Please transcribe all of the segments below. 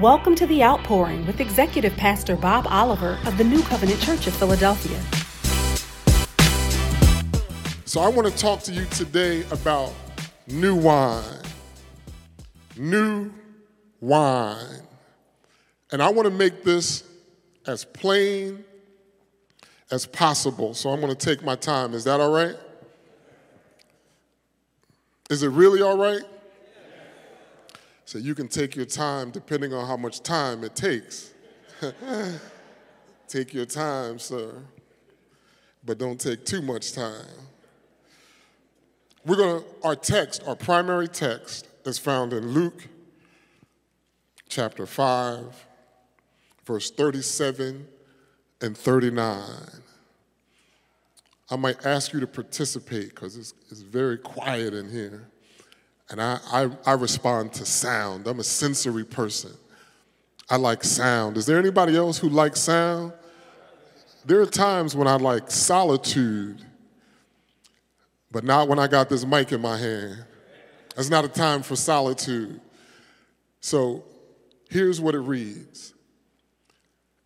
Welcome to The Outpouring with Executive Pastor Bob Oliver of the New Covenant Church of Philadelphia. So, I want to talk to you today about new wine. New wine. And I want to make this as plain as possible. So, I'm going to take my time. Is that all right? Is it really all right? So you can take your time depending on how much time it takes. take your time, sir, but don't take too much time. We're going to, our text, our primary text is found in Luke chapter 5, verse 37 and 39. I might ask you to participate because it's, it's very quiet in here. And I, I, I respond to sound. I'm a sensory person. I like sound. Is there anybody else who likes sound? There are times when I like solitude, but not when I got this mic in my hand. That's not a time for solitude. So here's what it reads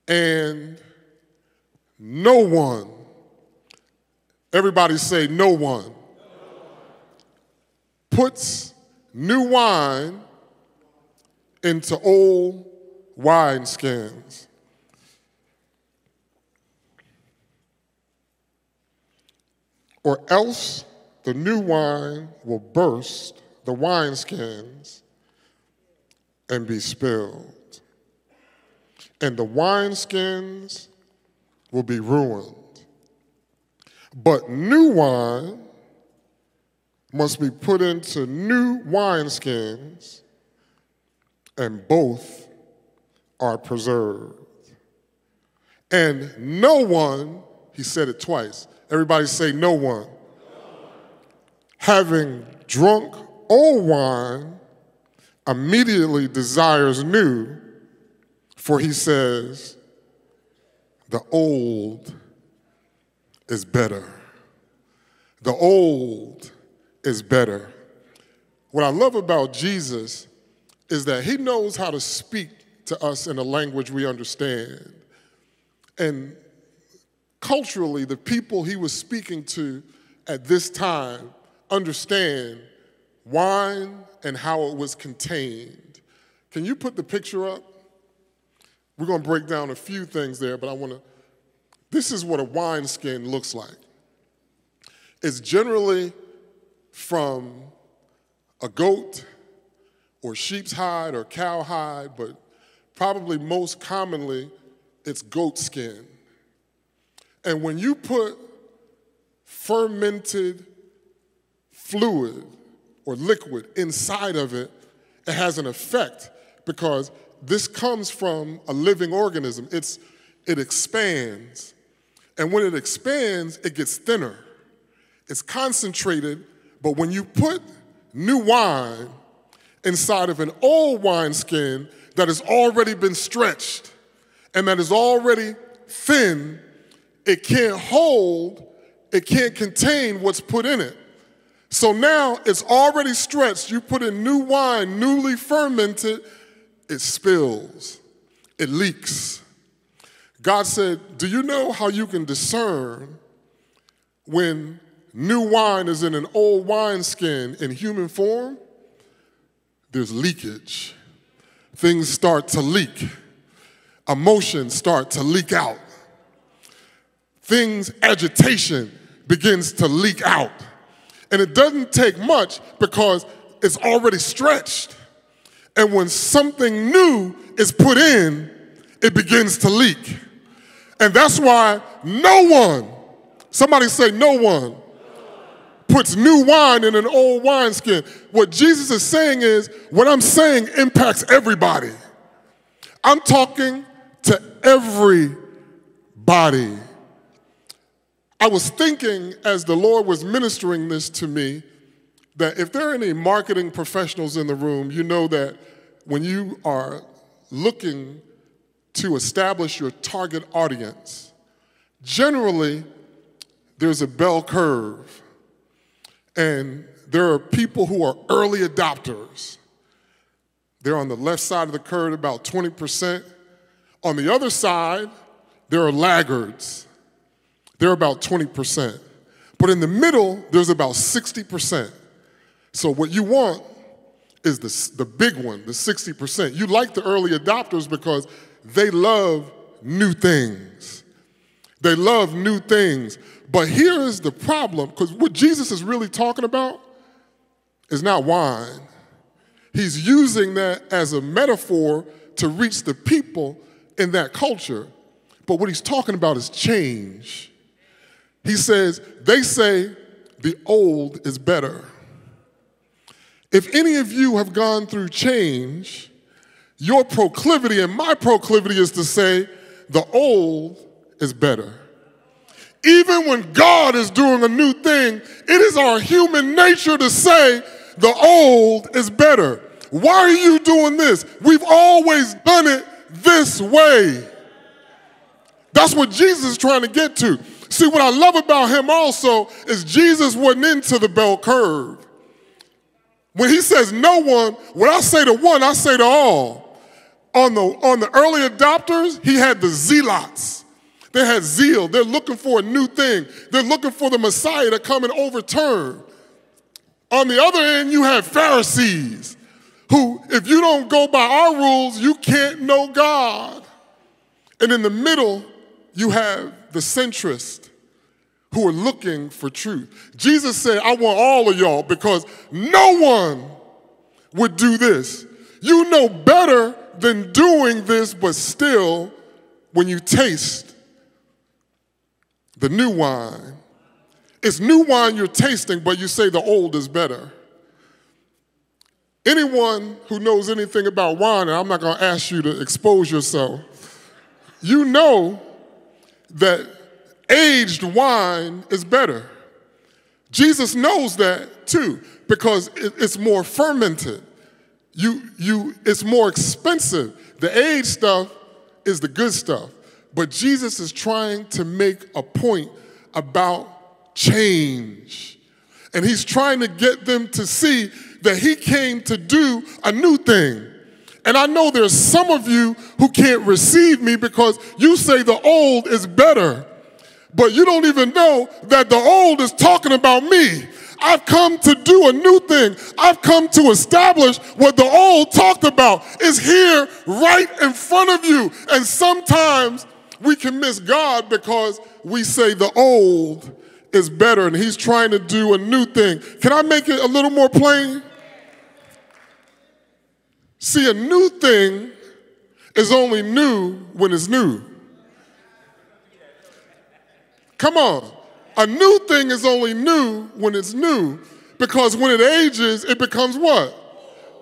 And no one, everybody say, no one, puts new wine into old wineskins. Or else the new wine will burst the wineskins and be spilled. And the wineskins will be ruined. But new wine must be put into new wineskins, and both are preserved. And no one, he said it twice. Everybody say, no one. No. Having drunk old wine, immediately desires new, for he says, the old is better. The old is better. What I love about Jesus is that he knows how to speak to us in a language we understand. And culturally, the people he was speaking to at this time understand wine and how it was contained. Can you put the picture up? We're going to break down a few things there, but I want to. This is what a wineskin looks like. It's generally from a goat or sheep's hide or cow hide, but probably most commonly it's goat skin. And when you put fermented fluid or liquid inside of it, it has an effect because this comes from a living organism. It's, it expands. And when it expands, it gets thinner. It's concentrated but when you put new wine inside of an old wineskin that has already been stretched and that is already thin, it can't hold, it can't contain what's put in it. So now it's already stretched. You put in new wine, newly fermented, it spills, it leaks. God said, Do you know how you can discern when new wine is in an old wineskin in human form, there's leakage. Things start to leak. Emotions start to leak out. Things, agitation begins to leak out. And it doesn't take much because it's already stretched. And when something new is put in, it begins to leak. And that's why no one, somebody say, no one puts new wine in an old wineskin. What Jesus is saying is, what I'm saying impacts everybody. I'm talking to everybody. I was thinking as the Lord was ministering this to me that if there are any marketing professionals in the room, you know that when you are looking to establish your target audience, generally there's a bell curve and there are people who are early adopters. They're on the left side of the curve, about 20%. On the other side, there are laggards. They're about 20%. But in the middle, there's about 60%. So what you want is the, the big one, the 60%. You like the early adopters because they love new things. They love new things. But here is the problem because what Jesus is really talking about is not wine. He's using that as a metaphor to reach the people in that culture. But what he's talking about is change. He says, they say the old is better. If any of you have gone through change, your proclivity and my proclivity is to say the old is better. Even when God is doing a new thing, it is our human nature to say the old is better. Why are you doing this? We've always done it this way. That's what Jesus is trying to get to. See, what I love about him also is Jesus wasn't into the bell curve. When he says no one, when I say to one, I say to all. On the, on the early adopters, he had the zealots. They had zeal. They're looking for a new thing. They're looking for the Messiah to come and overturn. On the other end, you have Pharisees who, if you don't go by our rules, you can't know God. And in the middle, you have the centrist who are looking for truth. Jesus said, I want all of y'all because no one would do this. You know better than doing this, but still, when you taste the new wine, it's new wine you're tasting, but you say the old is better. Anyone who knows anything about wine, and I'm not going to ask you to expose yourself, you know that aged wine is better. Jesus knows that too because it's more fermented. You, you, it's more expensive. The aged stuff is the good stuff. But Jesus is trying to make a point about change. And he's trying to get them to see that he came to do a new thing. And I know there's some of you who can't receive me because you say the old is better. But you don't even know that the old is talking about me. I've come to do a new thing. I've come to establish what the old talked about is here right in front of you. And sometimes we can miss God because we say the old is better and he's trying to do a new thing. Can I make it a little more plain? See, a new thing is only new when it's new. Come on. A new thing is only new when it's new because when it ages, it becomes what?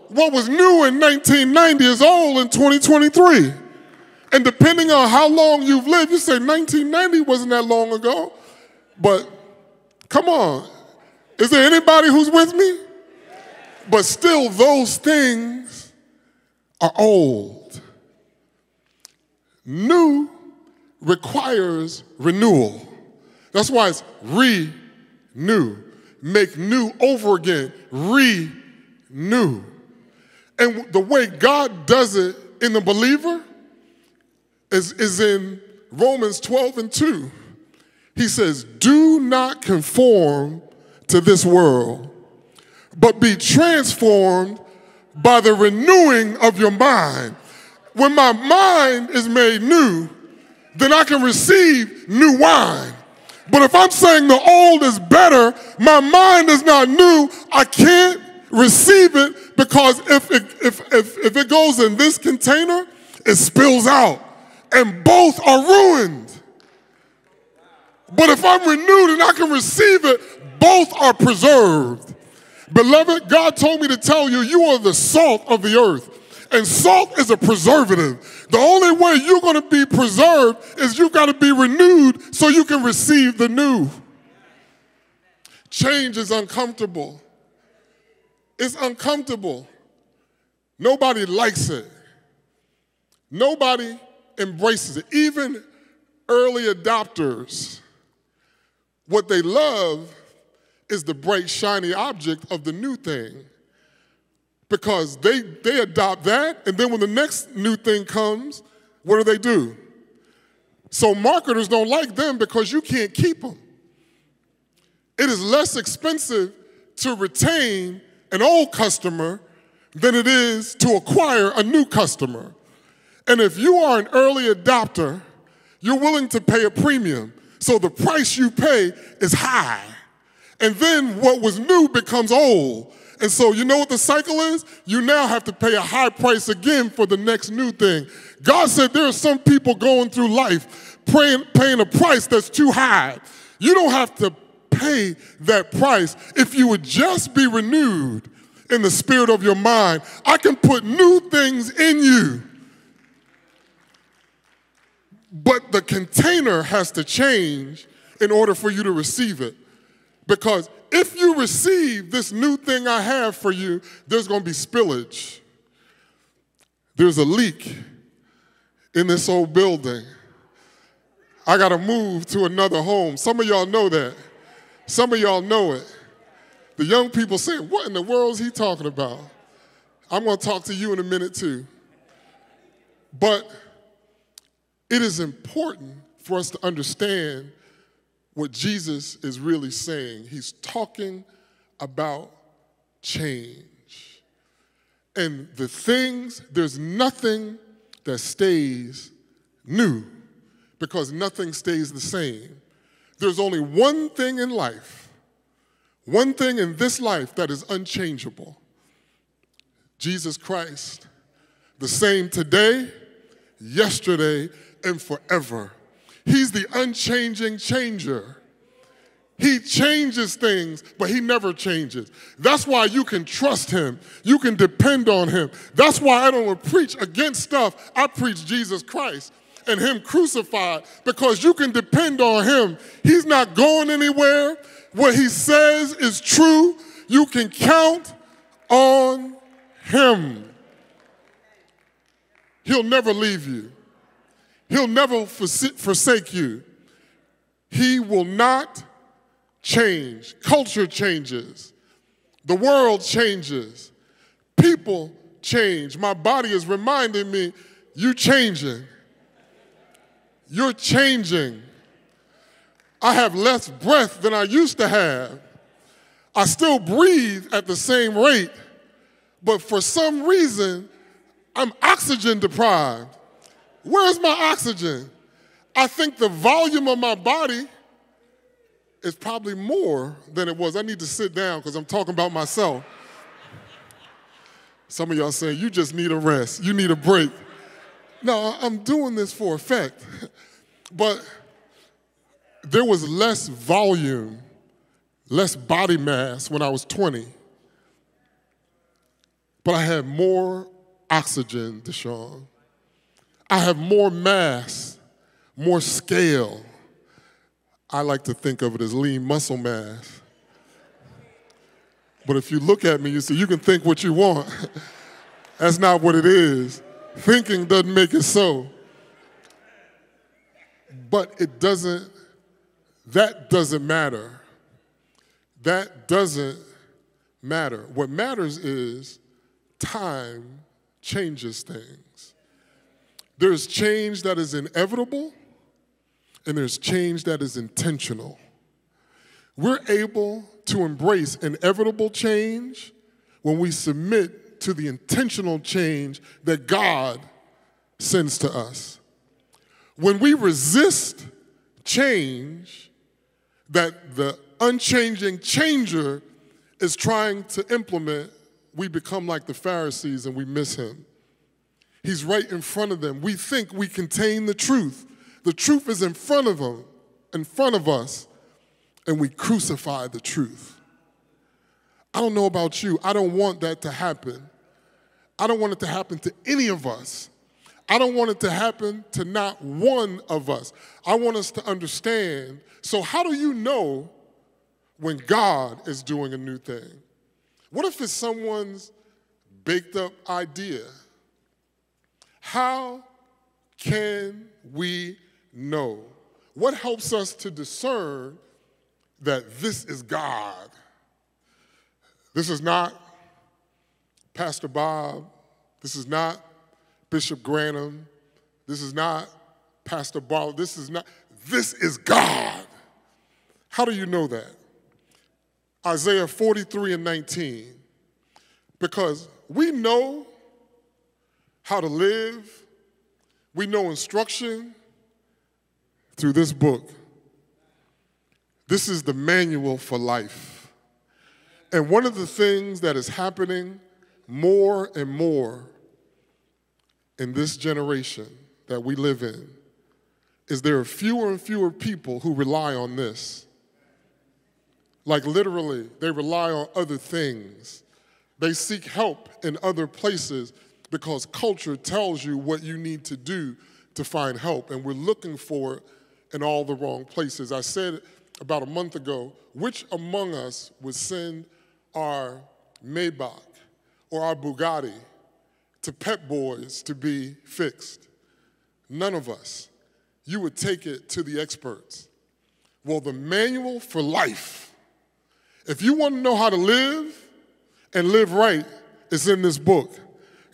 What was new in 1990 is old in 2023. And depending on how long you've lived, you say 1990 wasn't that long ago. But come on. Is there anybody who's with me? But still, those things are old. New requires renewal. That's why it's renew. Make new over again. Renew. And the way God does it in the believer is, is in Romans 12 and 2. He says, Do not conform to this world, but be transformed by the renewing of your mind. When my mind is made new, then I can receive new wine. But if I'm saying the old is better, my mind is not new, I can't receive it because if it, if, if, if it goes in this container, it spills out and both are ruined. But if I'm renewed and I can receive it, both are preserved. Beloved, God told me to tell you, you are the salt of the earth. And salt is a preservative. The only way you're going to be preserved is you've got to be renewed so you can receive the new. Change is uncomfortable. It's uncomfortable. Nobody likes it. Nobody embraces it. Even early adopters, what they love is the bright, shiny object of the new thing. because they, they adopt that, and then when the next new thing comes, what do they do? So marketers don't like them because you can't keep them. It is less expensive to retain an old customer than it is to acquire a new customer. And if you are an early adopter, you're willing to pay a premium. So the price you pay is high. And then what was new becomes old. And so you know what the cycle is? You now have to pay a high price again for the next new thing. God said there are some people going through life paying, paying a price that's too high. You don't have to pay that price if you would just be renewed in the spirit of your mind. I can put new things in you. But the container has to change in order for you to receive it. Because if you receive this new thing I have for you, there's going to be spillage. There's a leak in this old building. I got to move to another home. Some of y'all know that. Some of y'all know it. The young people say, What in the world is he talking about? I'm going to talk to you in a minute too. But it is important for us to understand what Jesus is really saying. He's talking about change. And the things, there's nothing that stays new because nothing stays the same. There's only one thing in life, one thing in this life that is unchangeable Jesus Christ, the same today, yesterday, and forever. He's the unchanging changer. He changes things, but he never changes. That's why you can trust him. You can depend on him. That's why I don't preach against stuff. I preach Jesus Christ and him crucified because you can depend on him. He's not going anywhere. What he says is true. You can count on him. He'll never leave you. He'll never forsake you. He will not change. Culture changes. The world changes. People change. My body is reminding me, you're changing. You're changing. I have less breath than I used to have. I still breathe at the same rate, but for some reason, I'm oxygen deprived. Where's my oxygen? I think the volume of my body is probably more than it was. I need to sit down because I'm talking about myself. Some of y'all saying, you just need a rest, you need a break. No, I'm doing this for effect. but there was less volume, less body mass when I was 20. But I had more oxygen, Deshaun. I have more mass, more scale. I like to think of it as lean muscle mass. But if you look at me, you see, you can think what you want. That's not what it is. Thinking doesn't make it so. But it doesn't, that doesn't matter. That doesn't matter. What matters is time changes things. There's change that is inevitable, and there's change that is intentional. We're able to embrace inevitable change when we submit to the intentional change that God sends to us. When we resist change that the unchanging changer is trying to implement, we become like the Pharisees and we miss him. He's right in front of them. We think we contain the truth. The truth is in front of them, in front of us, and we crucify the truth. I don't know about you. I don't want that to happen. I don't want it to happen to any of us. I don't want it to happen to not one of us. I want us to understand. So, how do you know when God is doing a new thing? What if it's someone's baked up idea? How can we know? What helps us to discern that this is God? This is not Pastor Bob. This is not Bishop Granham. This is not Pastor Barlow. This is not, this is God. How do you know that? Isaiah 43 and 19. Because we know how to live, we know instruction through this book. This is the manual for life. And one of the things that is happening more and more in this generation that we live in is there are fewer and fewer people who rely on this. Like literally, they rely on other things. They seek help in other places because culture tells you what you need to do to find help, and we're looking for it in all the wrong places. I said about a month ago which among us would send our Maybach or our Bugatti to Pep Boys to be fixed? None of us. You would take it to the experts. Well, the manual for life, if you want to know how to live and live right, is in this book.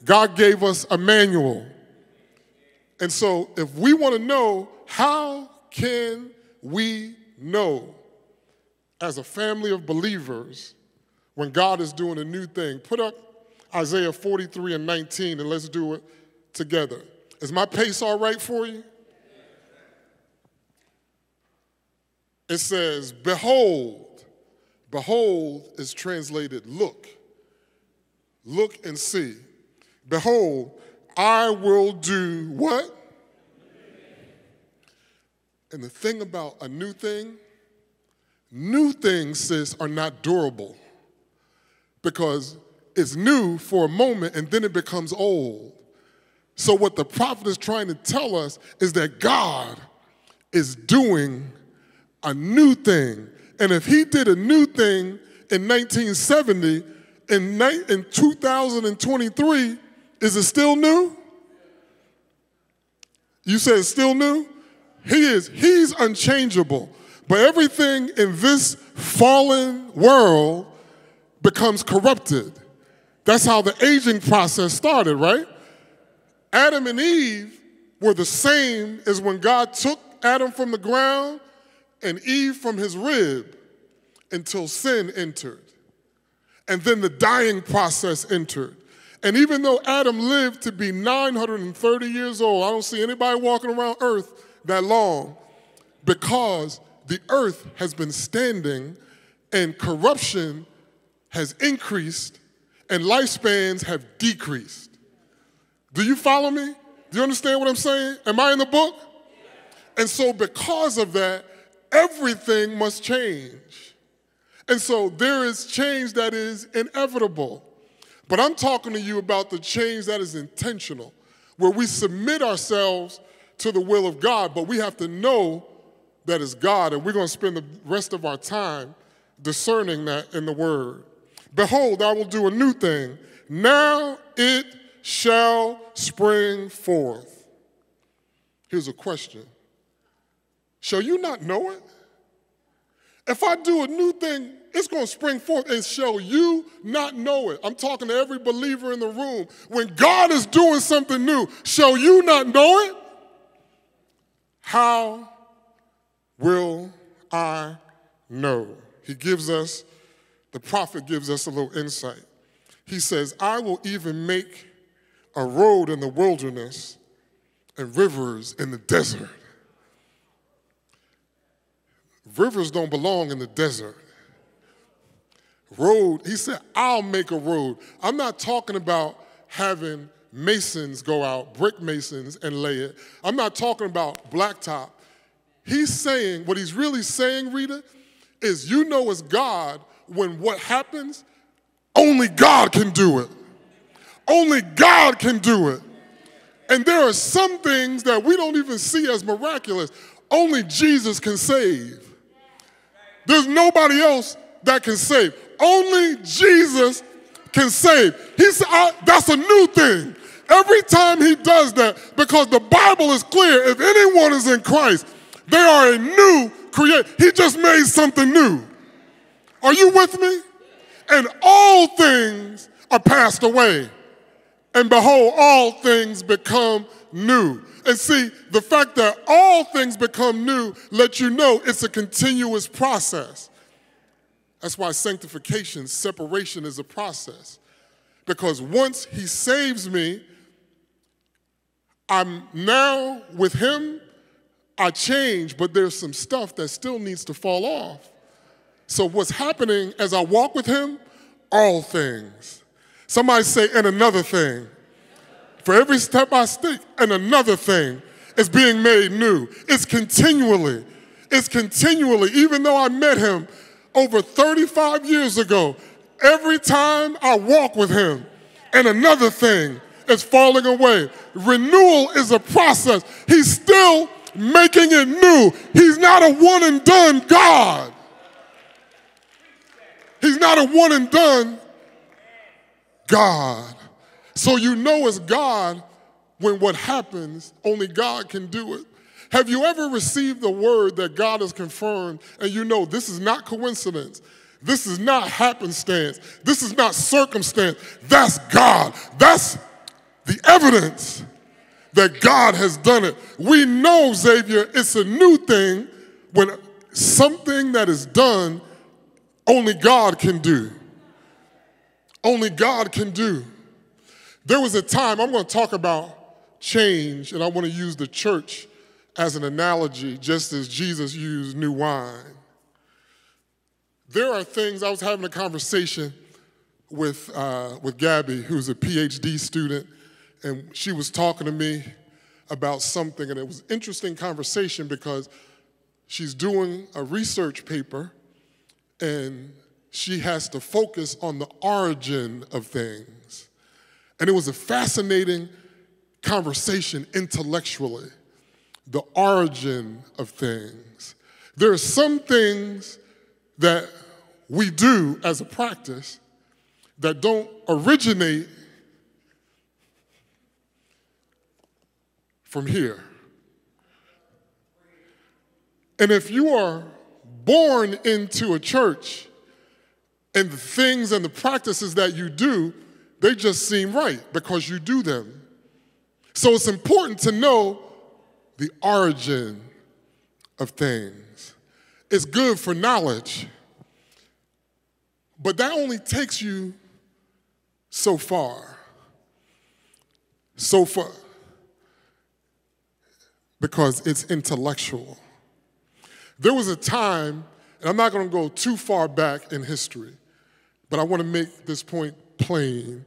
God gave us a manual. And so, if we want to know how can we know as a family of believers when God is doing a new thing? Put up Isaiah 43 and 19 and let's do it together. Is my pace all right for you? It says, Behold, behold is translated look. Look and see. Behold, I will do what? And the thing about a new thing, new things, sis, are not durable because it's new for a moment and then it becomes old. So, what the prophet is trying to tell us is that God is doing a new thing. And if he did a new thing in 1970, in, in 2023, is it still new? You said it's still new? He is. He's unchangeable. But everything in this fallen world becomes corrupted. That's how the aging process started, right? Adam and Eve were the same as when God took Adam from the ground and Eve from his rib until sin entered. And then the dying process entered. And even though Adam lived to be 930 years old, I don't see anybody walking around earth that long because the earth has been standing and corruption has increased and lifespans have decreased. Do you follow me? Do you understand what I'm saying? Am I in the book? And so, because of that, everything must change. And so, there is change that is inevitable. But I'm talking to you about the change that is intentional, where we submit ourselves to the will of God, but we have to know that it's God, and we're going to spend the rest of our time discerning that in the Word. Behold, I will do a new thing. Now it shall spring forth. Here's a question Shall you not know it? If I do a new thing, it's going to spring forth and shall you not know it? I'm talking to every believer in the room. When God is doing something new, shall you not know it? How will I know? He gives us, the prophet gives us a little insight. He says, I will even make a road in the wilderness and rivers in the desert. Rivers don't belong in the desert. Road, he said, I'll make a road. I'm not talking about having masons go out, brick masons, and lay it. I'm not talking about blacktop. He's saying, what he's really saying, Rita, is you know it's God when what happens, only God can do it. Only God can do it. And there are some things that we don't even see as miraculous. Only Jesus can save. There's nobody else that can save. Only Jesus can save. He said, that's a new thing. Every time he does that, because the Bible is clear, if anyone is in Christ, they are a new create. He just made something new. Are you with me? And all things are passed away. And behold, all things become new. And see, the fact that all things become new lets you know it's a continuous process. That's why sanctification, separation is a process. Because once he saves me, I'm now with him, I change, but there's some stuff that still needs to fall off. So, what's happening as I walk with him? All things. Somebody say, and another thing. For every step I take, and another thing is being made new. It's continually. It's continually, even though I met him over 35 years ago, every time I walk with him, and another thing is falling away. Renewal is a process. He's still making it new. He's not a one and done God. He's not a one and done God. So you know it's God when what happens, only God can do it. Have you ever received the word that God has confirmed and you know this is not coincidence? This is not happenstance. This is not circumstance. That's God. That's the evidence that God has done it. We know, Xavier, it's a new thing when something that is done only God can do. Only God can do. There was a time, I'm going to talk about change, and I want to use the church as an analogy, just as Jesus used new wine. There are things, I was having a conversation with, uh, with Gabby, who's a PhD student, and she was talking to me about something, and it was an interesting conversation because she's doing a research paper and she has to focus on the origin of things. And it was a fascinating conversation intellectually, the origin of things. There are some things that we do as a practice that don't originate from here. And if you are born into a church and the things and the practices that you do, they just seem right because you do them. So it's important to know the origin of things. It's good for knowledge, but that only takes you so far. So far. Because it's intellectual. There was a time, and I'm not going to go too far back in history, but I want to make this point plain.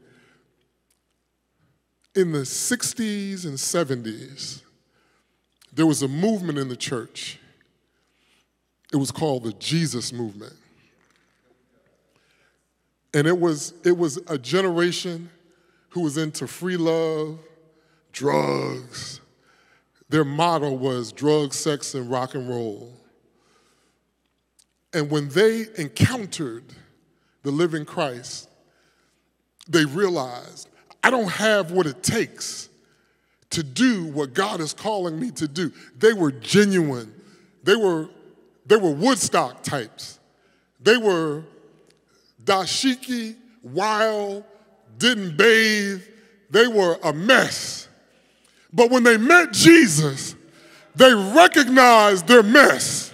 In the 60s and 70s, there was a movement in the church it was called the Jesus movement. And it was, it was a generation who was into free love, drugs. Their motto was drug, sex, and rock and roll. And when they encountered the living Christ, they realized I don't have what it takes to do what God is calling me to do. They were genuine. They were they were Woodstock types. They were dashiki, wild, didn't bathe. They were a mess. But when they met Jesus, they recognized their mess.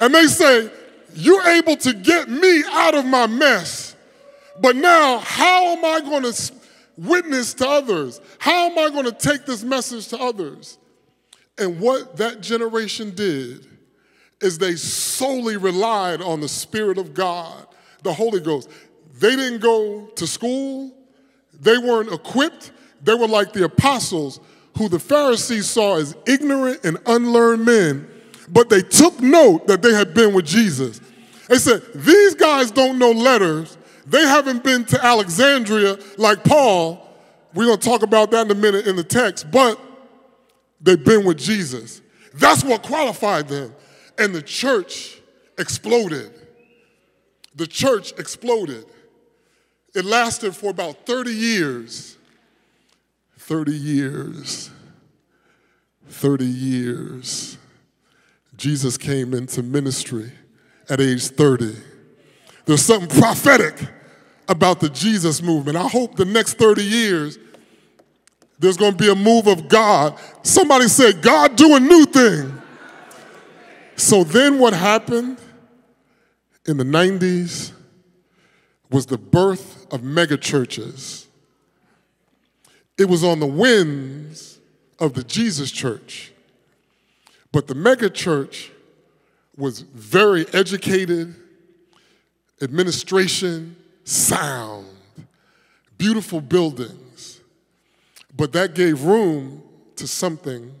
And they say, You're able to get me out of my mess. But now, how am I going to witness to others? How am I going to take this message to others? And what that generation did is they solely relied on the Spirit of God, the Holy Ghost. They didn't go to school, they weren't equipped. They were like the apostles who the Pharisees saw as ignorant and unlearned men, but they took note that they had been with Jesus. They said, These guys don't know letters. They haven't been to Alexandria like Paul. We're going to talk about that in a minute in the text, but they've been with Jesus. That's what qualified them. And the church exploded. The church exploded. It lasted for about 30 years. 30 years. 30 years. Jesus came into ministry at age 30. There's something prophetic about the Jesus movement. I hope the next 30 years there's going to be a move of God. Somebody said, God do a new thing. So then what happened in the 90s was the birth of megachurches. It was on the winds of the Jesus church. But the megachurch was very educated, administration, sound, beautiful buildings. But that gave room to something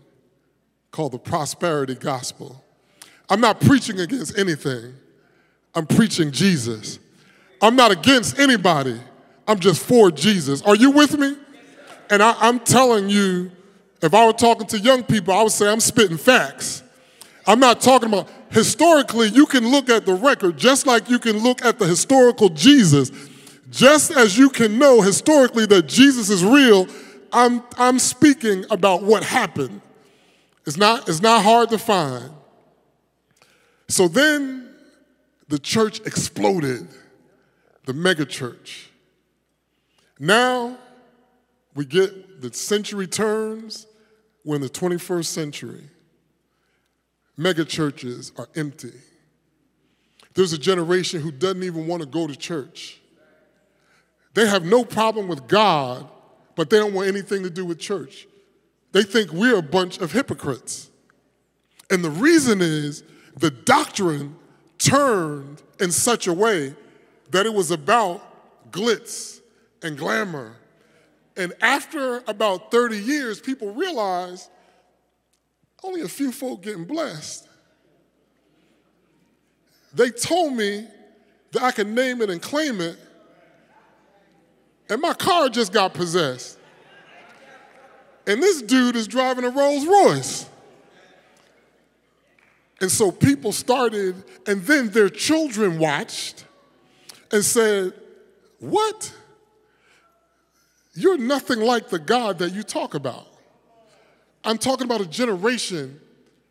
called the prosperity gospel. I'm not preaching against anything, I'm preaching Jesus. I'm not against anybody, I'm just for Jesus. Are you with me? And I, I'm telling you, if I were talking to young people, I would say I'm spitting facts. I'm not talking about historically, you can look at the record just like you can look at the historical Jesus. Just as you can know historically that Jesus is real, I'm, I'm speaking about what happened. It's not, it's not hard to find. So then the church exploded, the megachurch. Now we get the century turns, we're in the 21st century megachurches are empty. There's a generation who doesn't even want to go to church. They have no problem with God, but they don't want anything to do with church. They think we're a bunch of hypocrites. And the reason is the doctrine turned in such a way that it was about glitz and glamour. And after about 30 years, people realized only a few folk getting blessed. They told me that I could name it and claim it, and my car just got possessed. And this dude is driving a Rolls Royce. And so people started, and then their children watched and said, What? You're nothing like the God that you talk about. I'm talking about a generation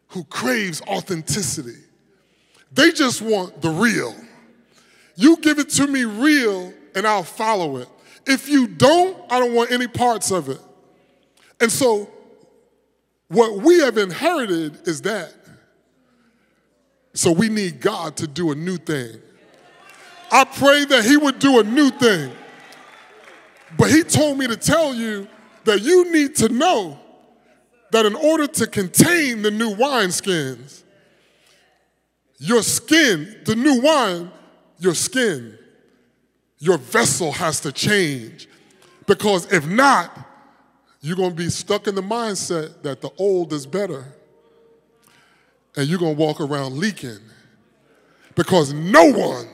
who craves authenticity. They just want the real. You give it to me real, and I'll follow it. If you don't, I don't want any parts of it. And so, what we have inherited is that. So, we need God to do a new thing. I pray that He would do a new thing. But He told me to tell you that you need to know that in order to contain the new wineskins, your skin, the new wine, your skin, your vessel has to change. Because if not, you're going to be stuck in the mindset that the old is better. And you're going to walk around leaking. Because no one,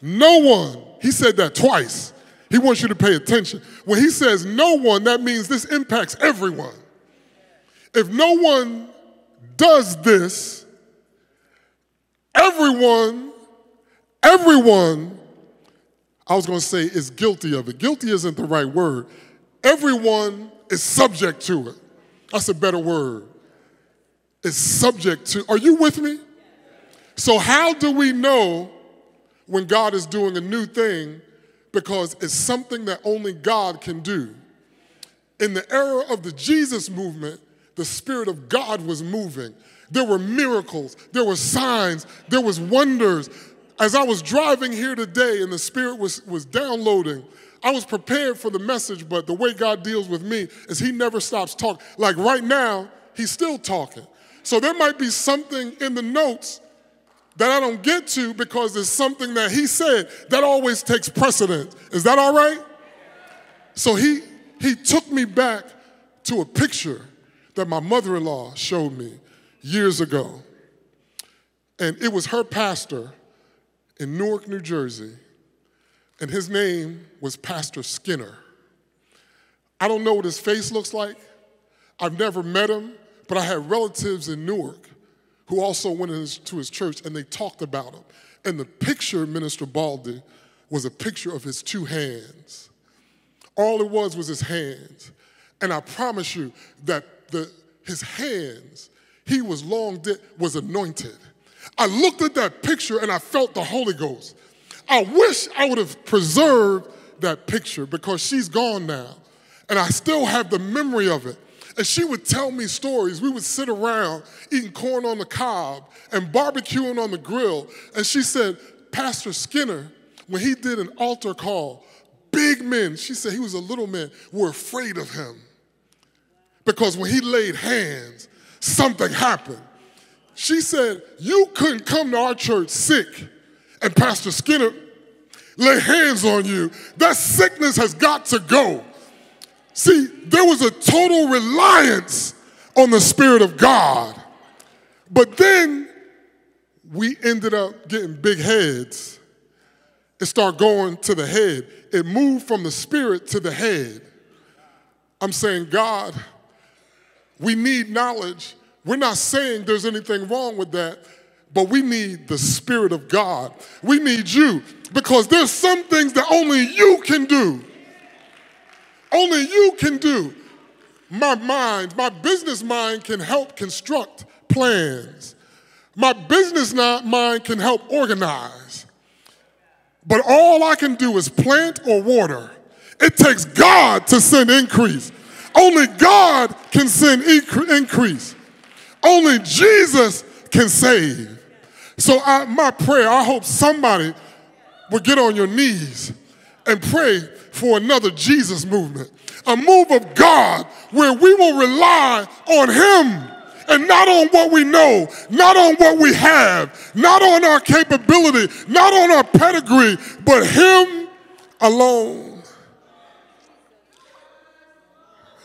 no one, he said that twice. He wants you to pay attention. When he says no one, that means this impacts everyone. If no one does this, everyone, everyone, I was going to say is guilty of it. Guilty isn't the right word. Everyone is subject to it. That's a better word. Is subject to. Are you with me? So, how do we know when God is doing a new thing? Because it's something that only God can do. In the era of the Jesus movement, the Spirit of God was moving. There were miracles, there were signs, there was wonders. As I was driving here today and the Spirit was, was downloading, I was prepared for the message, but the way God deals with me is He never stops talking. Like right now, He's still talking. So there might be something in the notes that I don't get to because there's something that He said that always takes precedence. Is that all right? So He, he took me back to a picture that my mother in law showed me years ago. And it was her pastor in Newark, New Jersey, and his name was Pastor Skinner. I don't know what his face looks like. I've never met him, but I had relatives in Newark who also went to his church and they talked about him. And the picture, Minister Baldy, was a picture of his two hands. All it was was his hands. And I promise you that the, his hands, he was long dead, was anointed. I looked at that picture and I felt the Holy Ghost. I wish I would have preserved that picture because she's gone now. And I still have the memory of it. And she would tell me stories. We would sit around eating corn on the cob and barbecuing on the grill. And she said, Pastor Skinner, when he did an altar call, big men, she said he was a little man, were afraid of him. Because when he laid hands, something happened. She said, You couldn't come to our church sick and Pastor Skinner lay hands on you. That sickness has got to go. See, there was a total reliance on the Spirit of God. But then we ended up getting big heads. It started going to the head. It moved from the spirit to the head. I'm saying, God, we need knowledge. We're not saying there's anything wrong with that, but we need the Spirit of God. We need you because there's some things that only you can do. Only you can do. My mind, my business mind can help construct plans. My business mind can help organize. But all I can do is plant or water. It takes God to send increase. Only God can send increase. Only Jesus can save. So I, my prayer, I hope somebody will get on your knees and pray for another Jesus movement. A move of God where we will rely on Him and not on what we know, not on what we have, not on our capability, not on our pedigree, but Him alone.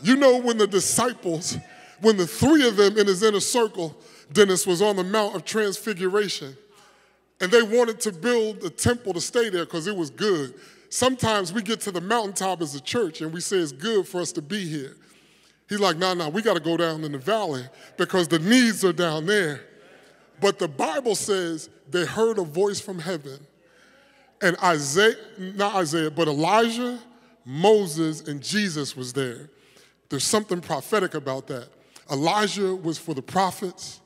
You know, when the disciples, when the three of them in his inner circle, Dennis was on the Mount of Transfiguration, and they wanted to build a temple to stay there because it was good. Sometimes we get to the mountaintop as a church and we say it's good for us to be here. He's like, nah, nah, we got to go down in the valley because the needs are down there. But the Bible says they heard a voice from heaven. And Isaiah, not Isaiah, but Elijah, Moses, and Jesus was there. There's something prophetic about that. Elijah was for the prophets,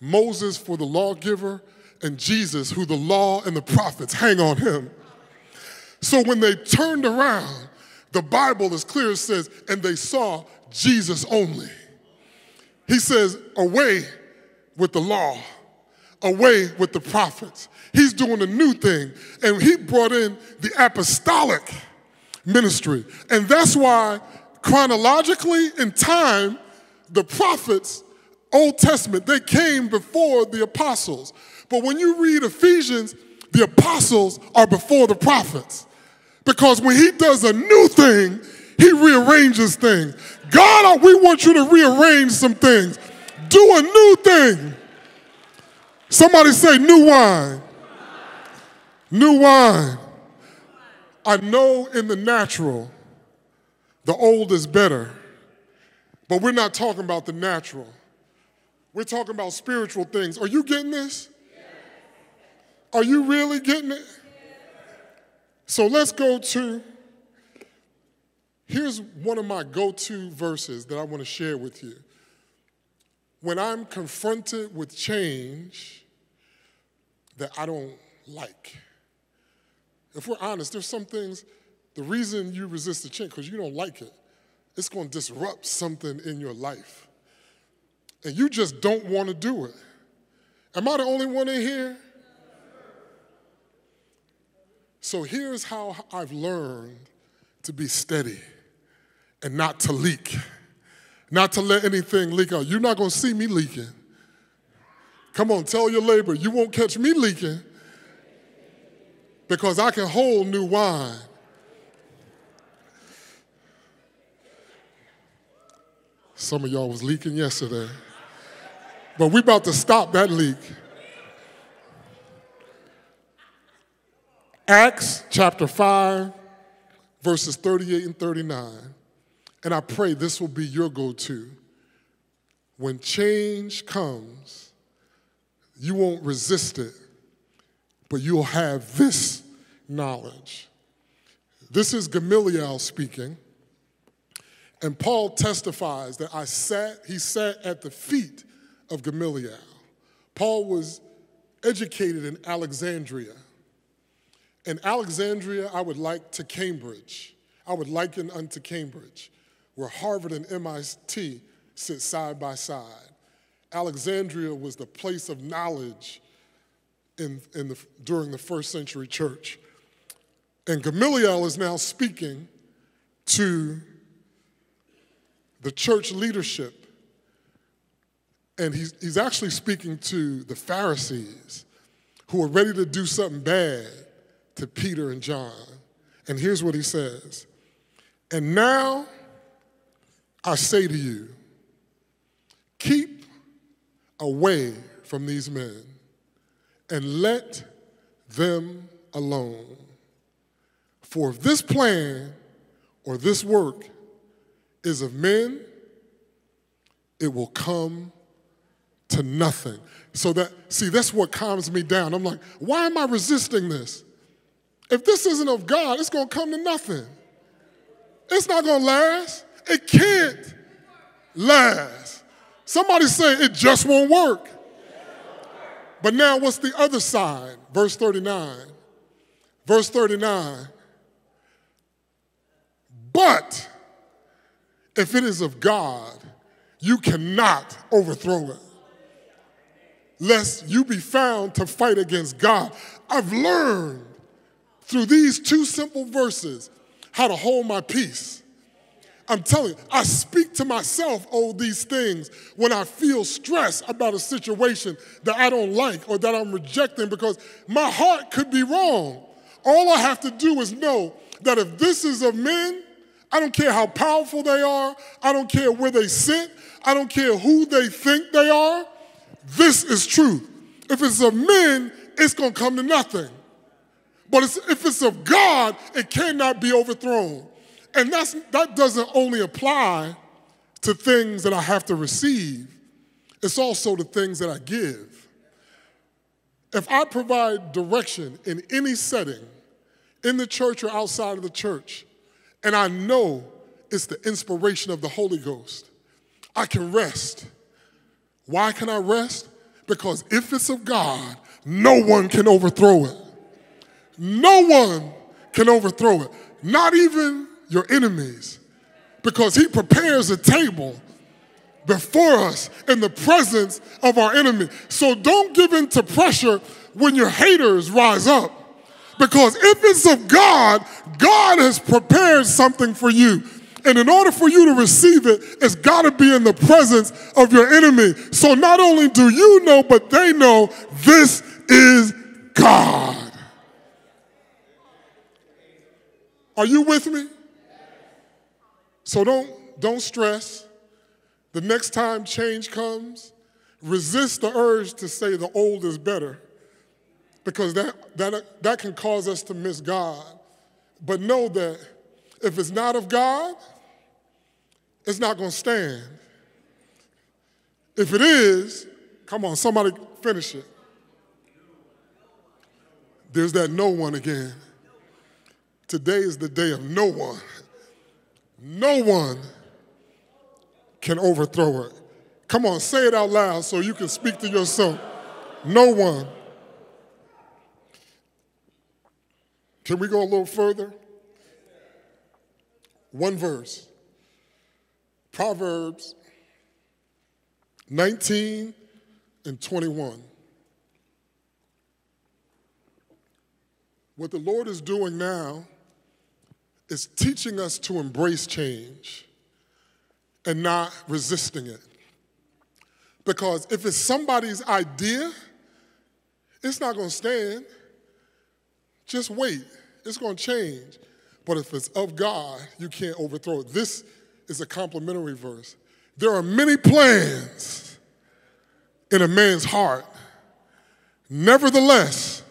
Moses for the lawgiver, and Jesus, who the law and the prophets hang on him. So when they turned around, the Bible is clear, it says, and they saw Jesus only. He says, away with the law, away with the prophets. He's doing a new thing. And he brought in the apostolic ministry. And that's why, chronologically in time, the prophets Old Testament, they came before the apostles. But when you read Ephesians, the apostles are before the prophets. Because when he does a new thing, he rearranges things. God, we want you to rearrange some things. Do a new thing. Somebody say, new wine. New wine. I know in the natural, the old is better, but we're not talking about the natural. We're talking about spiritual things. Are you getting this? Are you really getting it? So let's go to, here's one of my go to verses that I want to share with you. When I'm confronted with change that I don't like, if we're honest, there's some things, the reason you resist the change, because you don't like it, it's going to disrupt something in your life and you just don't want to do it. Am I the only one in here? So here's how I've learned to be steady and not to leak, not to let anything leak out. You're not going to see me leaking. Come on, tell your labor, you won't catch me leaking because I can hold new wine. Some of y'all was leaking yesterday. But we're about to stop that leak. Acts chapter 5, verses 38 and 39. And I pray this will be your go to. When change comes, you won't resist it, but you'll have this knowledge. This is Gamaliel speaking. And Paul testifies that I sat, he sat at the feet of Gamaliel. Paul was educated in Alexandria. And Alexandria, I would like to Cambridge. I would liken unto Cambridge, where Harvard and MIT sit side by side. Alexandria was the place of knowledge in, in the, during the first century church. And Gamaliel is now speaking to the church leadership. And he's, he's actually speaking to the Pharisees who are ready to do something bad to Peter and John. And here's what he says And now I say to you, keep away from these men and let them alone. For if this plan or this work is of men, it will come to nothing. So that, see, that's what calms me down. I'm like, why am I resisting this? If this isn't of God, it's to come to nothing. It's not to last. It can't last. Somebody say it just won't work. But now, what's the other side? Verse 39. Verse 39. But if it is of God, you cannot overthrow it, lest you be found to fight against God. I've learned through these two simple verses how to hold my peace. I'm telling you, I speak to myself all these things when I feel stress about a situation that I don't like or that I'm rejecting because my heart could be wrong. All I have to do is know that if this is of men, I don't care how powerful they are, I don't care where they sit, I don't care who they think they are, this is truth. If it's of men, it's gonna come to nothing. But it's, if it's of God, it cannot be overthrown. And that's, that doesn't only apply to things that I have to receive, it's also the things that I give. If I provide direction in any setting, in the church or outside of the church, and I know it's the inspiration of the Holy Ghost, I can rest. Why can I rest? Because if it's of God, no one can overthrow it. No one can overthrow it, not even your enemies, because he prepares a table before us in the presence of our enemy. So don't give in to pressure when your haters rise up. Because if it's of God, God has prepared something for you. And in order for you to receive it, it's got to be in the presence of your enemy. So not only do you know, but they know this is God. Are you with me? So don't, don't stress. The next time change comes, resist the urge to say the old is better because that, that, that can cause us to miss God. But know that if it's not of God, it's not going to stand. If it is, come on, somebody finish it. There's that no one again. Today is the day of no one. No one can overthrow it. Come on, say it out loud so you can speak to yourself. No one. Can we go a little further? One verse. Proverbs 19 and 21. What the Lord is doing now is teaching us to embrace change and not resisting it. Because if it's somebody's idea, it's not going to stand. Just wait, it's going to change. But if it's of God, you can't overthrow it. This is a complementary verse. There are many plans in a man's heart. Nevertheless,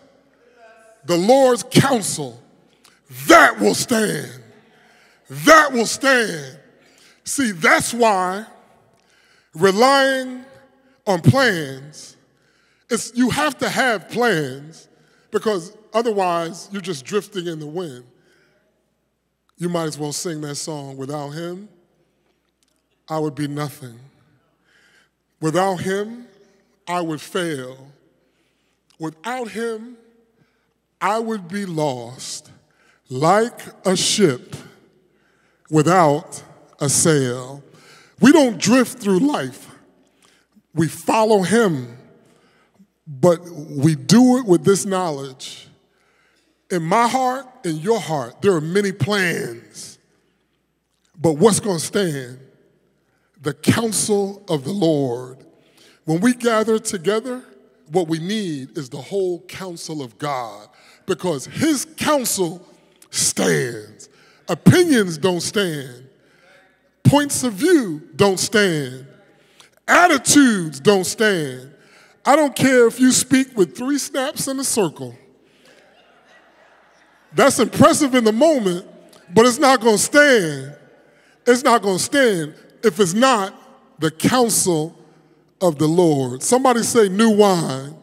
the Lord's counsel that will stand. That will stand. See, that's why relying on plans, it's, you have to have plans because otherwise you're just drifting in the wind. You might as well sing that song. Without him, I would be nothing. Without him, I would fail. Without him, I would be lost like a ship without a sail. We don't drift through life, we follow Him, but we do it with this knowledge. In my heart, in your heart, there are many plans, but what's going to stand? The counsel of the Lord. When we gather together, what we need is the whole counsel of God because his counsel stands. Opinions don't stand. Points of view don't stand. Attitudes don't stand. I don't care if you speak with three snaps in a circle. That's impressive in the moment, but it's not going to stand. It's not going to stand if it's not the counsel of the Lord. Somebody say, new wine.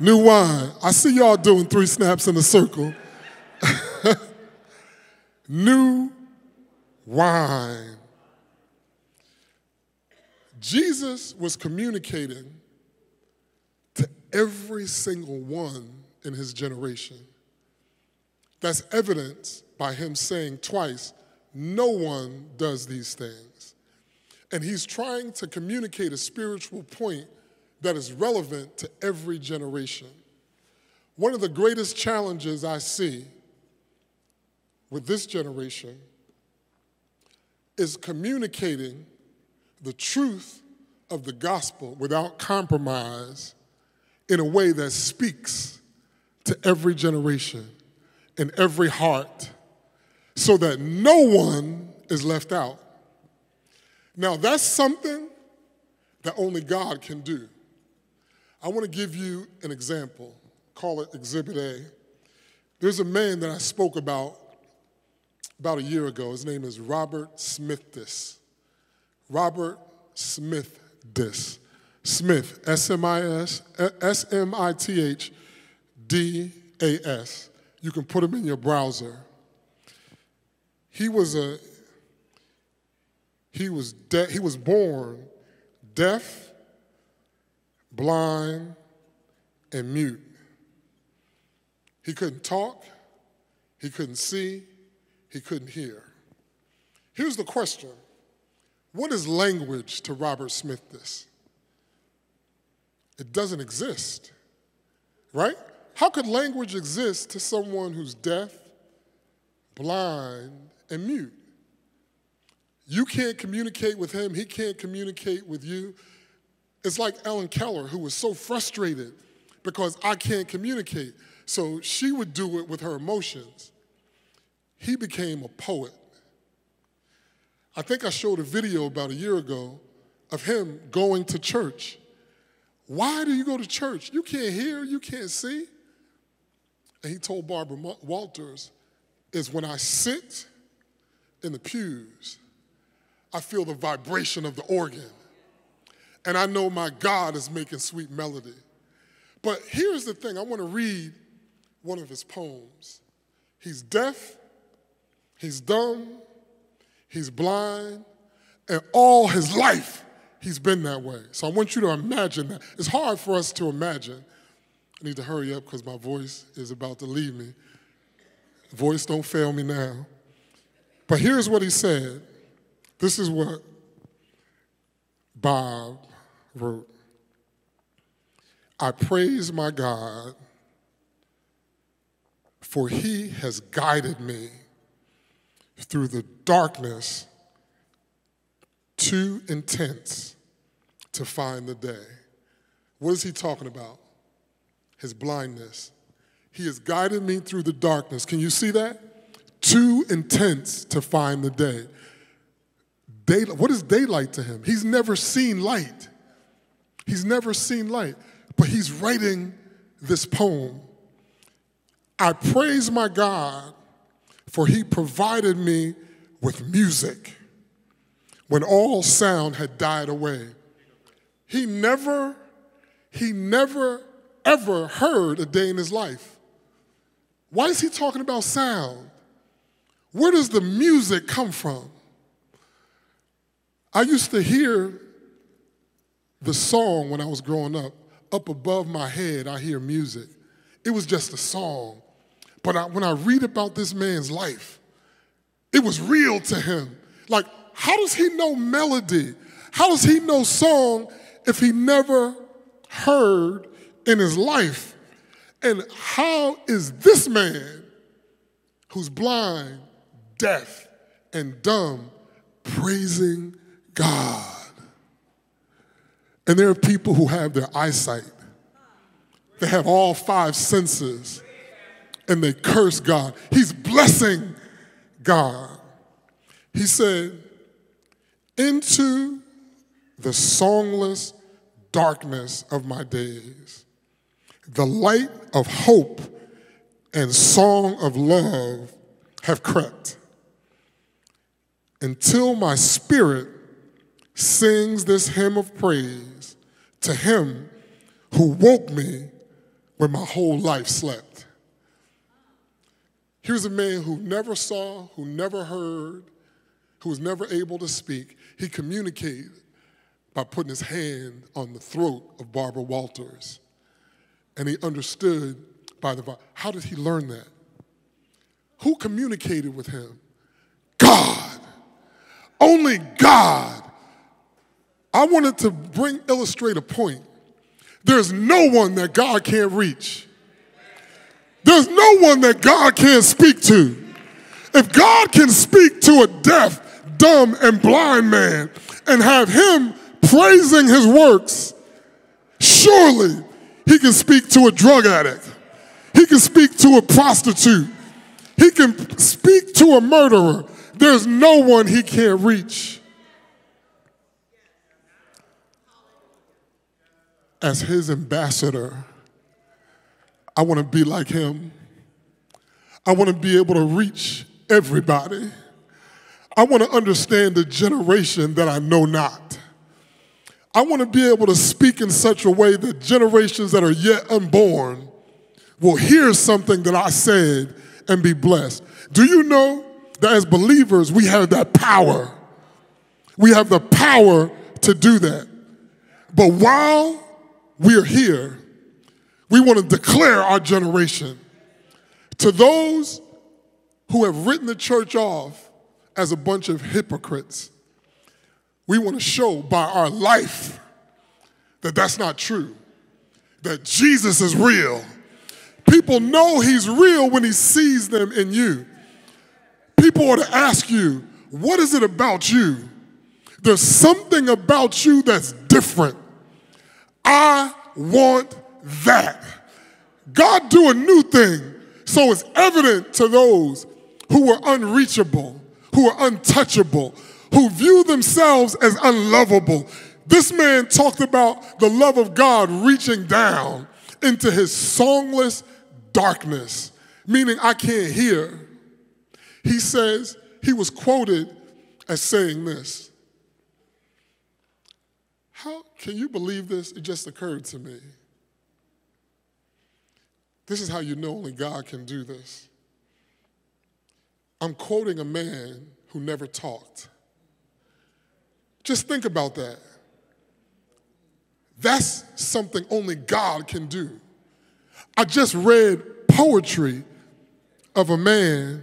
New wine. I see y'all doing three snaps in a circle. New wine. Jesus was communicating to every single one in his generation. That's evidenced by him saying twice, No one does these things. And he's trying to communicate a spiritual point that is relevant to every generation. One of the greatest challenges I see with this generation is communicating the truth of the gospel without compromise in a way that speaks to every generation and every heart so that no one is left out. Now, that's something that only God can do. I want to give you an example. Call it Exhibit A. There's a man that I spoke about about a year ago. His name is Robert Smithdas. Robert Smithdas. Smith, S M I S, S M I T H D A S. You can put him in your browser. He was a he was de- he was born deaf blind, and mute. He couldn't talk, he couldn't see, he couldn't hear. Here's the question What is language to Robert Smithdas? It doesn't exist, right? How could language exist to someone who's deaf, blind, and mute? You can't communicate with him, he can't communicate with you. It's like Helen Keller, who was so frustrated because I can't communicate. So she would do it with her emotions. He became a poet. I think I showed a video about a year ago of him going to church. Why do you go to church? You can't hear, you can't see. And he told Barbara Walters, is when I sit in the pews, I feel the vibration of the organ and I know my God is making sweet melody. But here's the thing I want to read one of his poems. He's deaf, he's dumb, he's blind, and all his life he's been that way. So I want you to imagine that. It's hard for us to imagine. I need to hurry up because my voice is about to leave me. Voice, don't fail me now. But here's what he said. This is what Bob wrote I praise my God, for he has guided me through the darkness too intense to find the day. What is he talking about? His blindness. He has guided me through the darkness. Can you see that? Too intense to find the day. Daylight, what is daylight to him? He's never seen light. He's never seen light, but he's writing this poem. I praise my God, for he provided me with music when all sound had died away. He never, he never, ever heard a day in his life. Why is he talking about sound? Where does the music come from? I used to hear the song when I was growing up, up above my head, I hear music. it was just a song. But I, when I read about this man's life, it was real to him. Like, how does he know melody? How does he know song if he never heard in his life? And how is this man who's blind, deaf, and dumb praising God? And there are people who have their eyesight, they have all five senses, and they curse God. He's blessing God. He said, Into the songless darkness of my days, the light of hope and song of love have crept until my spirit sings this hymn of praise to him who woke me when my whole life slept. Here's a man who never saw, who never heard, who was never able to speak. He communicated by putting his hand on the throat of Barbara Walters. And he understood by the Bible. how did he learn that? Who communicated with him? God. Only God. I wanted to bring illustrate a point. There's no one that God can't reach. There's no one that God can't speak to. If God can speak to a deaf, dumb, and blind man and have him praising his works, surely he can speak to a drug addict. He can speak to a prostitute. He can speak to a murderer. There's no one he can't reach. As his ambassador, I want to be like him. I want to be able to reach everybody. I want to understand the generation that I know not. I want to be able to speak in such a way that generations that are yet unborn will hear something that I said and be blessed. Do you know that as believers, we have that power? We have the power to do that. But while we are here, we want to declare our generation to those who have written the church off as a bunch of hypocrites. We want to show by our life that that's not true, that Jesus is real. People know he's real when he sees them in you. People are to ask you, what is it about you? There's something about you that's different. I want that. God do a new thing so it's evident to those who are unreachable, who are untouchable, who view themselves as unlovable. This man talked about the love of God reaching down into his songless darkness, meaning I can't hear. He says, he was quoted as saying this. How can you believe this? It just occurred to me. This is how you know only God can do this. I'm quoting a man who never talked. Just think about that. That's something only God can do. I just read poetry of a man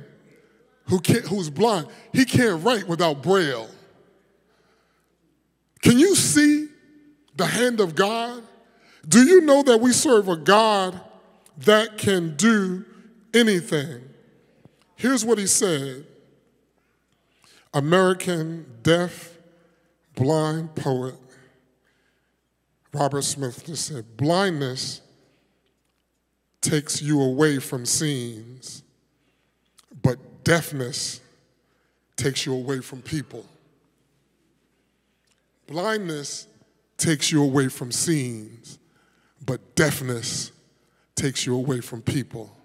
who who's blind. He can't write without braille. Can you see the hand of God? Do you know that we serve a God that can do anything? Here's what he said American deaf, blind poet Robert Smithdas said, blindness takes you away from scenes, but deafness takes you away from people. Blindness takes you away from scenes, but deafness takes you away from people.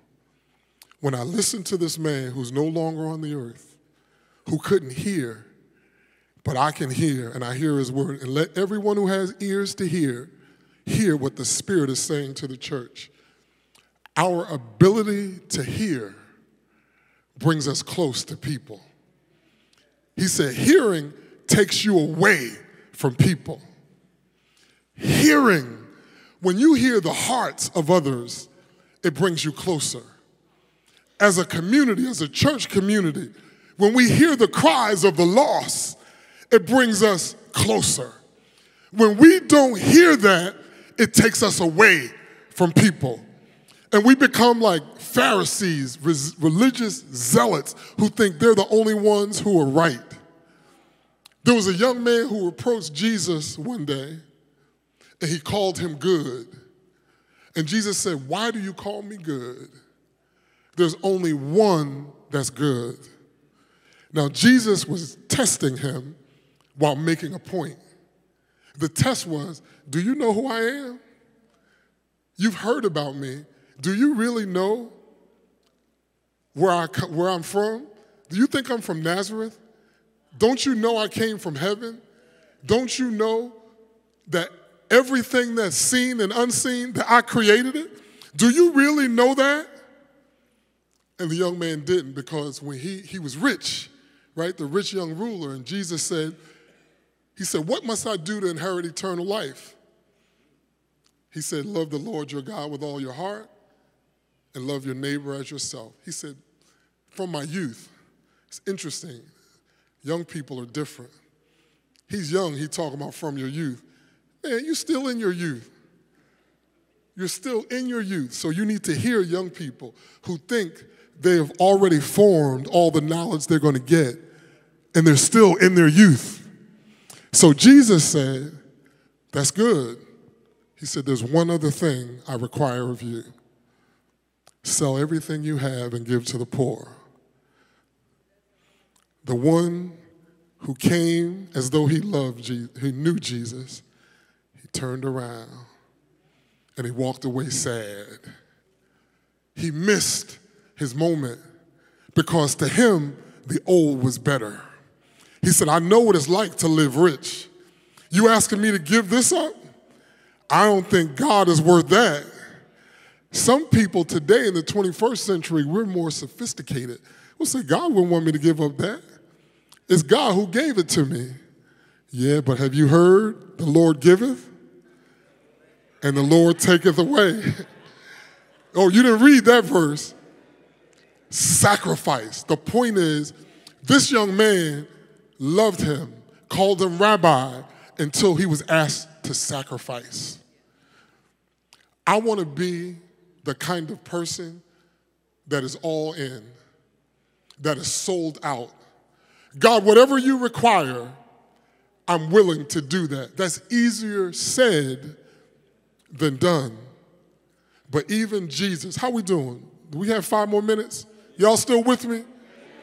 When I listen to this man who's no longer on the earth, who couldn't hear, but I can hear and I hear his word, and let everyone who has ears to hear hear what the Spirit is saying to the church. Our ability to hear brings us close to people. He said, hearing takes you away from people. Hearing, when you hear the hearts of others, it brings you closer. As a community, as a church community, when we hear the cries of the lost, it brings us closer. When we don't hear that, it takes us away from people. And we become like Pharisees, religious zealots who think they're the only ones who are right. There was a young man who approached Jesus one day and he called him good. And Jesus said, Why do you call me good? There's only one that's good. Now, Jesus was testing him while making a point. The test was Do you know who I am? You've heard about me. Do you really know where, I, where I'm from? Do you think I'm from Nazareth? Don't you know I came from heaven? Don't you know that everything that's seen and unseen, that I created it? Do you really know that? And the young man didn't because when he, he was rich, right, the rich young ruler, and Jesus said, he said, What must I do to inherit eternal life? He said, Love the Lord your God with all your heart and love your neighbor as yourself. He said, From my youth, it's interesting. Young people are different. He's young, he talking about from your youth. Man, you're still in your youth. You're still in your youth. So you need to hear young people who think they have already formed all the knowledge they're going to get, and they're still in their youth. So Jesus said, That's good. He said, There's one other thing I require of you sell everything you have and give to the poor. The one who came as though he loved Jesus, he knew Jesus, he turned around and he walked away sad. He missed his moment because to him, the old was better. He said, I know what it's like to live rich. You asking me to give this up? I don't think God is worth that. Some people today in the 21st century, we're more sophisticated. We'll say, God wouldn't want me to give up that. It's God who gave it to me. Yeah, but have you heard? The Lord giveth and the Lord taketh away. oh, you didn't read that verse. Sacrifice. The point is, this young man loved him, called him rabbi until he was asked to sacrifice. I want to be the kind of person that is all in, that is sold out. God, whatever you require, I'm willing to do that. That's easier said than done. But even Jesus, how we doing? Do we have five more minutes? Y'all still with me?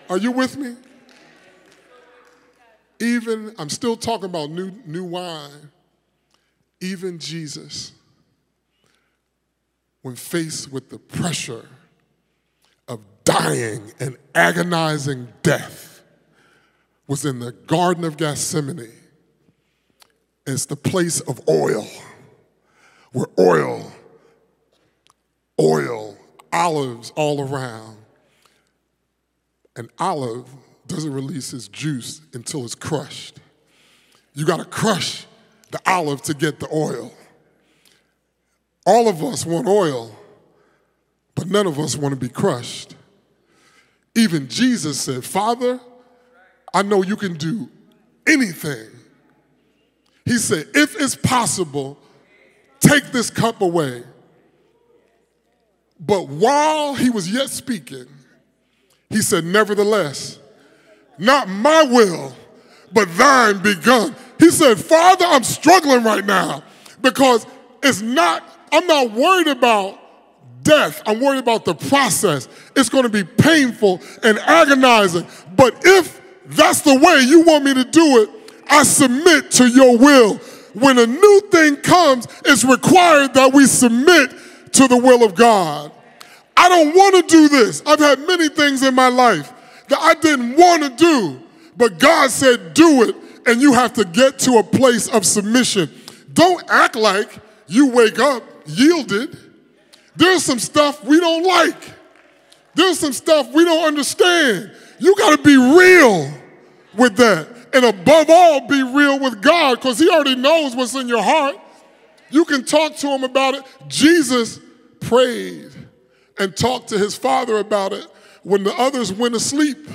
Are you with me? Even, I'm still talking about new, new wine. Even Jesus when faced with the pressure of dying and agonizing death was in the Garden of Gethsemane. It's the place of oil, where oil, oil, olives all around. An olive doesn't release its juice until it's crushed. You got to crush the olive to get the oil. All of us want oil, but none of us want to be crushed. Even Jesus said, Father, I know you can do anything. He said, if it's possible, take this cup away. But while he was yet speaking, he said, Nevertheless, not my will, but thine be done. He said, Father, I'm struggling right now because it's not I'm not worried about death. I'm worried about the process. It's going to be painful and agonizing. But if that's the way you want me to do it, I submit to your will. When a new thing comes, it's required that we submit to the will of God. I don't want to do this. I've had many things in my life that I didn't want to do, but God said, do it, and you have to get to a place of submission. Don't act like you wake up yielded, there's some stuff we don't like. There's some stuff we don't understand. You got to be real with that. And above all, be real with God because He already knows what's in your heart. You can talk to Him about it. Jesus prayed and talked to his father about it when the others went to sleep.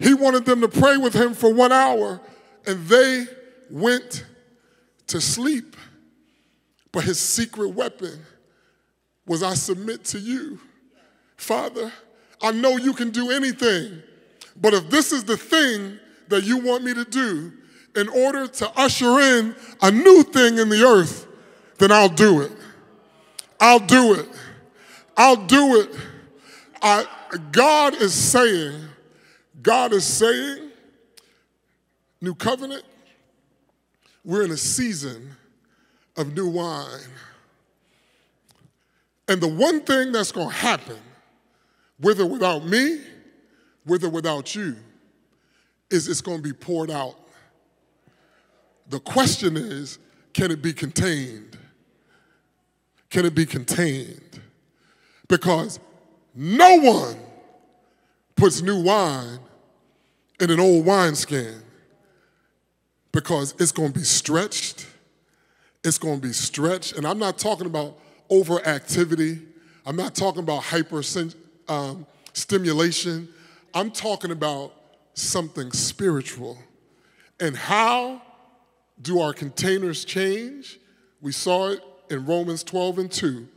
He wanted them to pray with him for one hour, and they went to sleep. But his secret weapon was I submit to you. Father, I know you can do anything, but if this is the thing that you want me to do in order to usher in a new thing in the earth, then I'll do it. I'll do it. I'll do it. I, God is saying, God is saying, new covenant, we're in a season of new wine. And the one thing that's going to happen, whether or without me, whether without you, is it's going to be poured out. The question is can it be contained? Can it be contained? Because no one puts new wine in an old wineskin because it's going to be stretched. It's going to be stretched. And I'm not talking about overactivity. I'm not talking about hyper um, stimulation. I'm talking about something spiritual. And how do our containers change? We saw it in Romans 12 and 2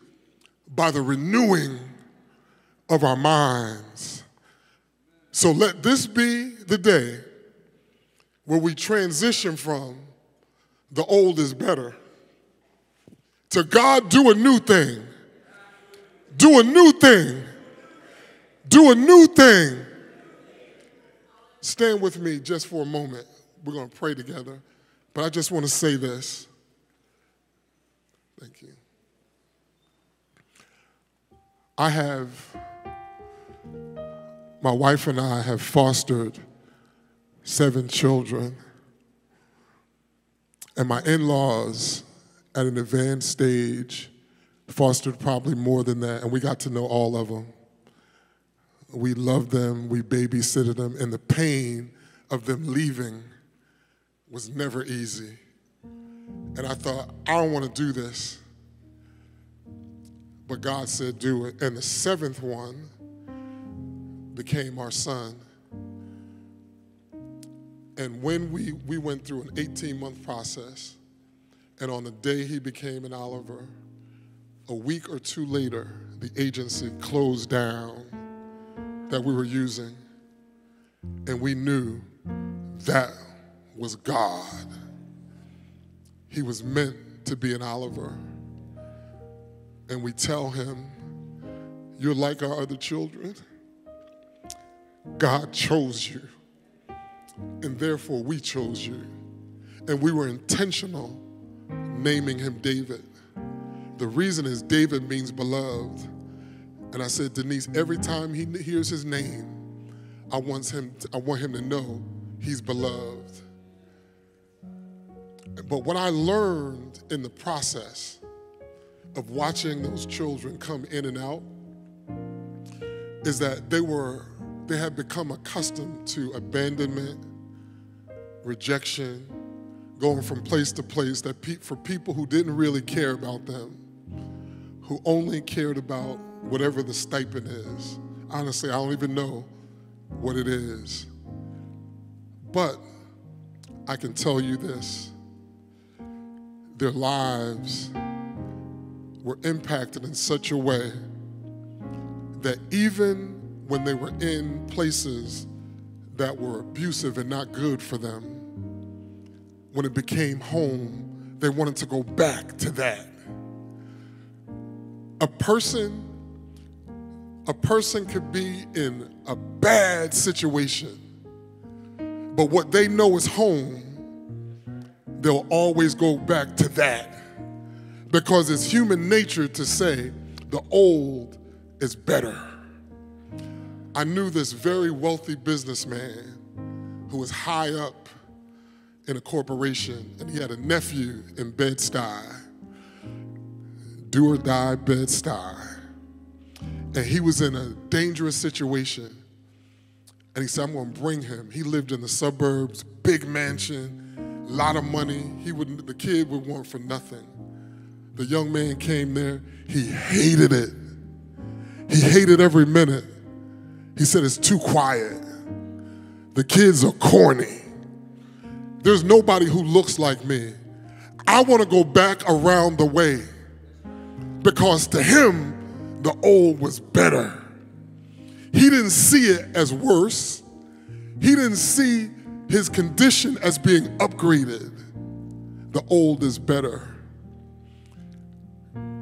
by the renewing of our minds. So let this be the day where we transition from the old is better to God do a new thing. Do a new thing. Do a new thing. Stand with me just for a moment. We're going to pray together. But I just want to say this. Thank you. I have, my wife and I have fostered seven children. And my in laws, at an advanced stage, fostered probably more than that, and we got to know all of them. We loved them, we babysitted them, and the pain of them leaving was never easy. And I thought, I don't want to do this. But God said, do it. And the seventh one became our son. And when we, we went through an 18 month process, and on the day he became an Oliver, a week or two later, the agency closed down that we were using, and we knew that was God. He was meant to be an Oliver and we tell him, You're like our other children. God chose you, and therefore we chose you. And we were intentional naming him David. The reason is David means beloved. And I said, Denise, every time he hears his name, I want him to, I want him to know he's beloved. But what I learned in the process of watching those children come in and out is that they were they had become accustomed to abandonment, rejection, going from place to place that pe- for people who didn't really care about them, who only cared about whatever the stipend is. Honestly, I don't even know what it is. But I can tell you this their lives were impacted in such a way that even when they were in places that were abusive and not good for them, when it became home, they wanted to go back to that. A person a person could be in a bad situation, but what they know is home, they'll always go back to that because it's human nature to say the old is better. I knew this very wealthy businessman who was high up in a corporation, and he had a nephew in Bed-Stuy, do or die Bed-Stuy. And he was in a dangerous situation. And he said, I'm going to bring him. He lived in the suburbs, big mansion, a lot of money. He would, the kid would want for nothing. The young man came there, he hated it. He hated every minute. He said, It's too quiet. The kids are corny. There's nobody who looks like me. I want to go back around the way because to him, the old was better. He didn't see it as worse, he didn't see his condition as being upgraded. The old is better.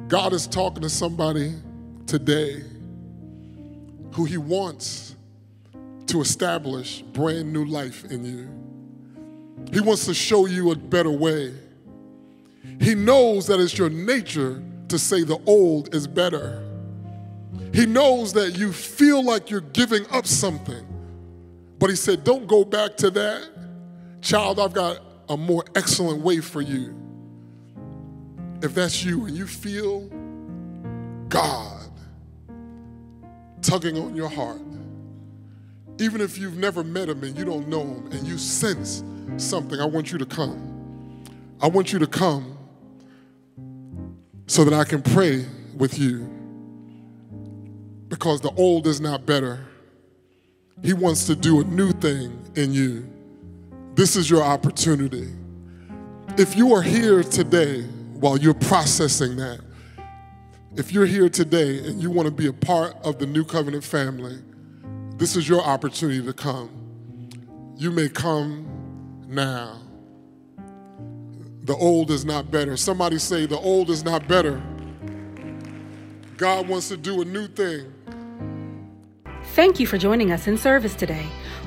God is talking to somebody today who he wants to establish brand new life in you. He wants to show you a better way. He knows that it's your nature to say the old is better. He knows that you feel like you're giving up something. But he said, Don't go back to that. Child, I've got a more excellent way for you. If that's you and you feel God tugging on your heart, even if you've never met him and you don't know him and you sense something, I want you to come. I want you to come so that I can pray with you. Because the old is not better. He wants to do a new thing in you. This is your opportunity. If you are here today while you're processing that, if you're here today and you want to be a part of the New Covenant family, this is your opportunity to come. You may come now. The old is not better. Somebody say, The old is not better. God wants to do a new thing. Thank you for joining us in service today.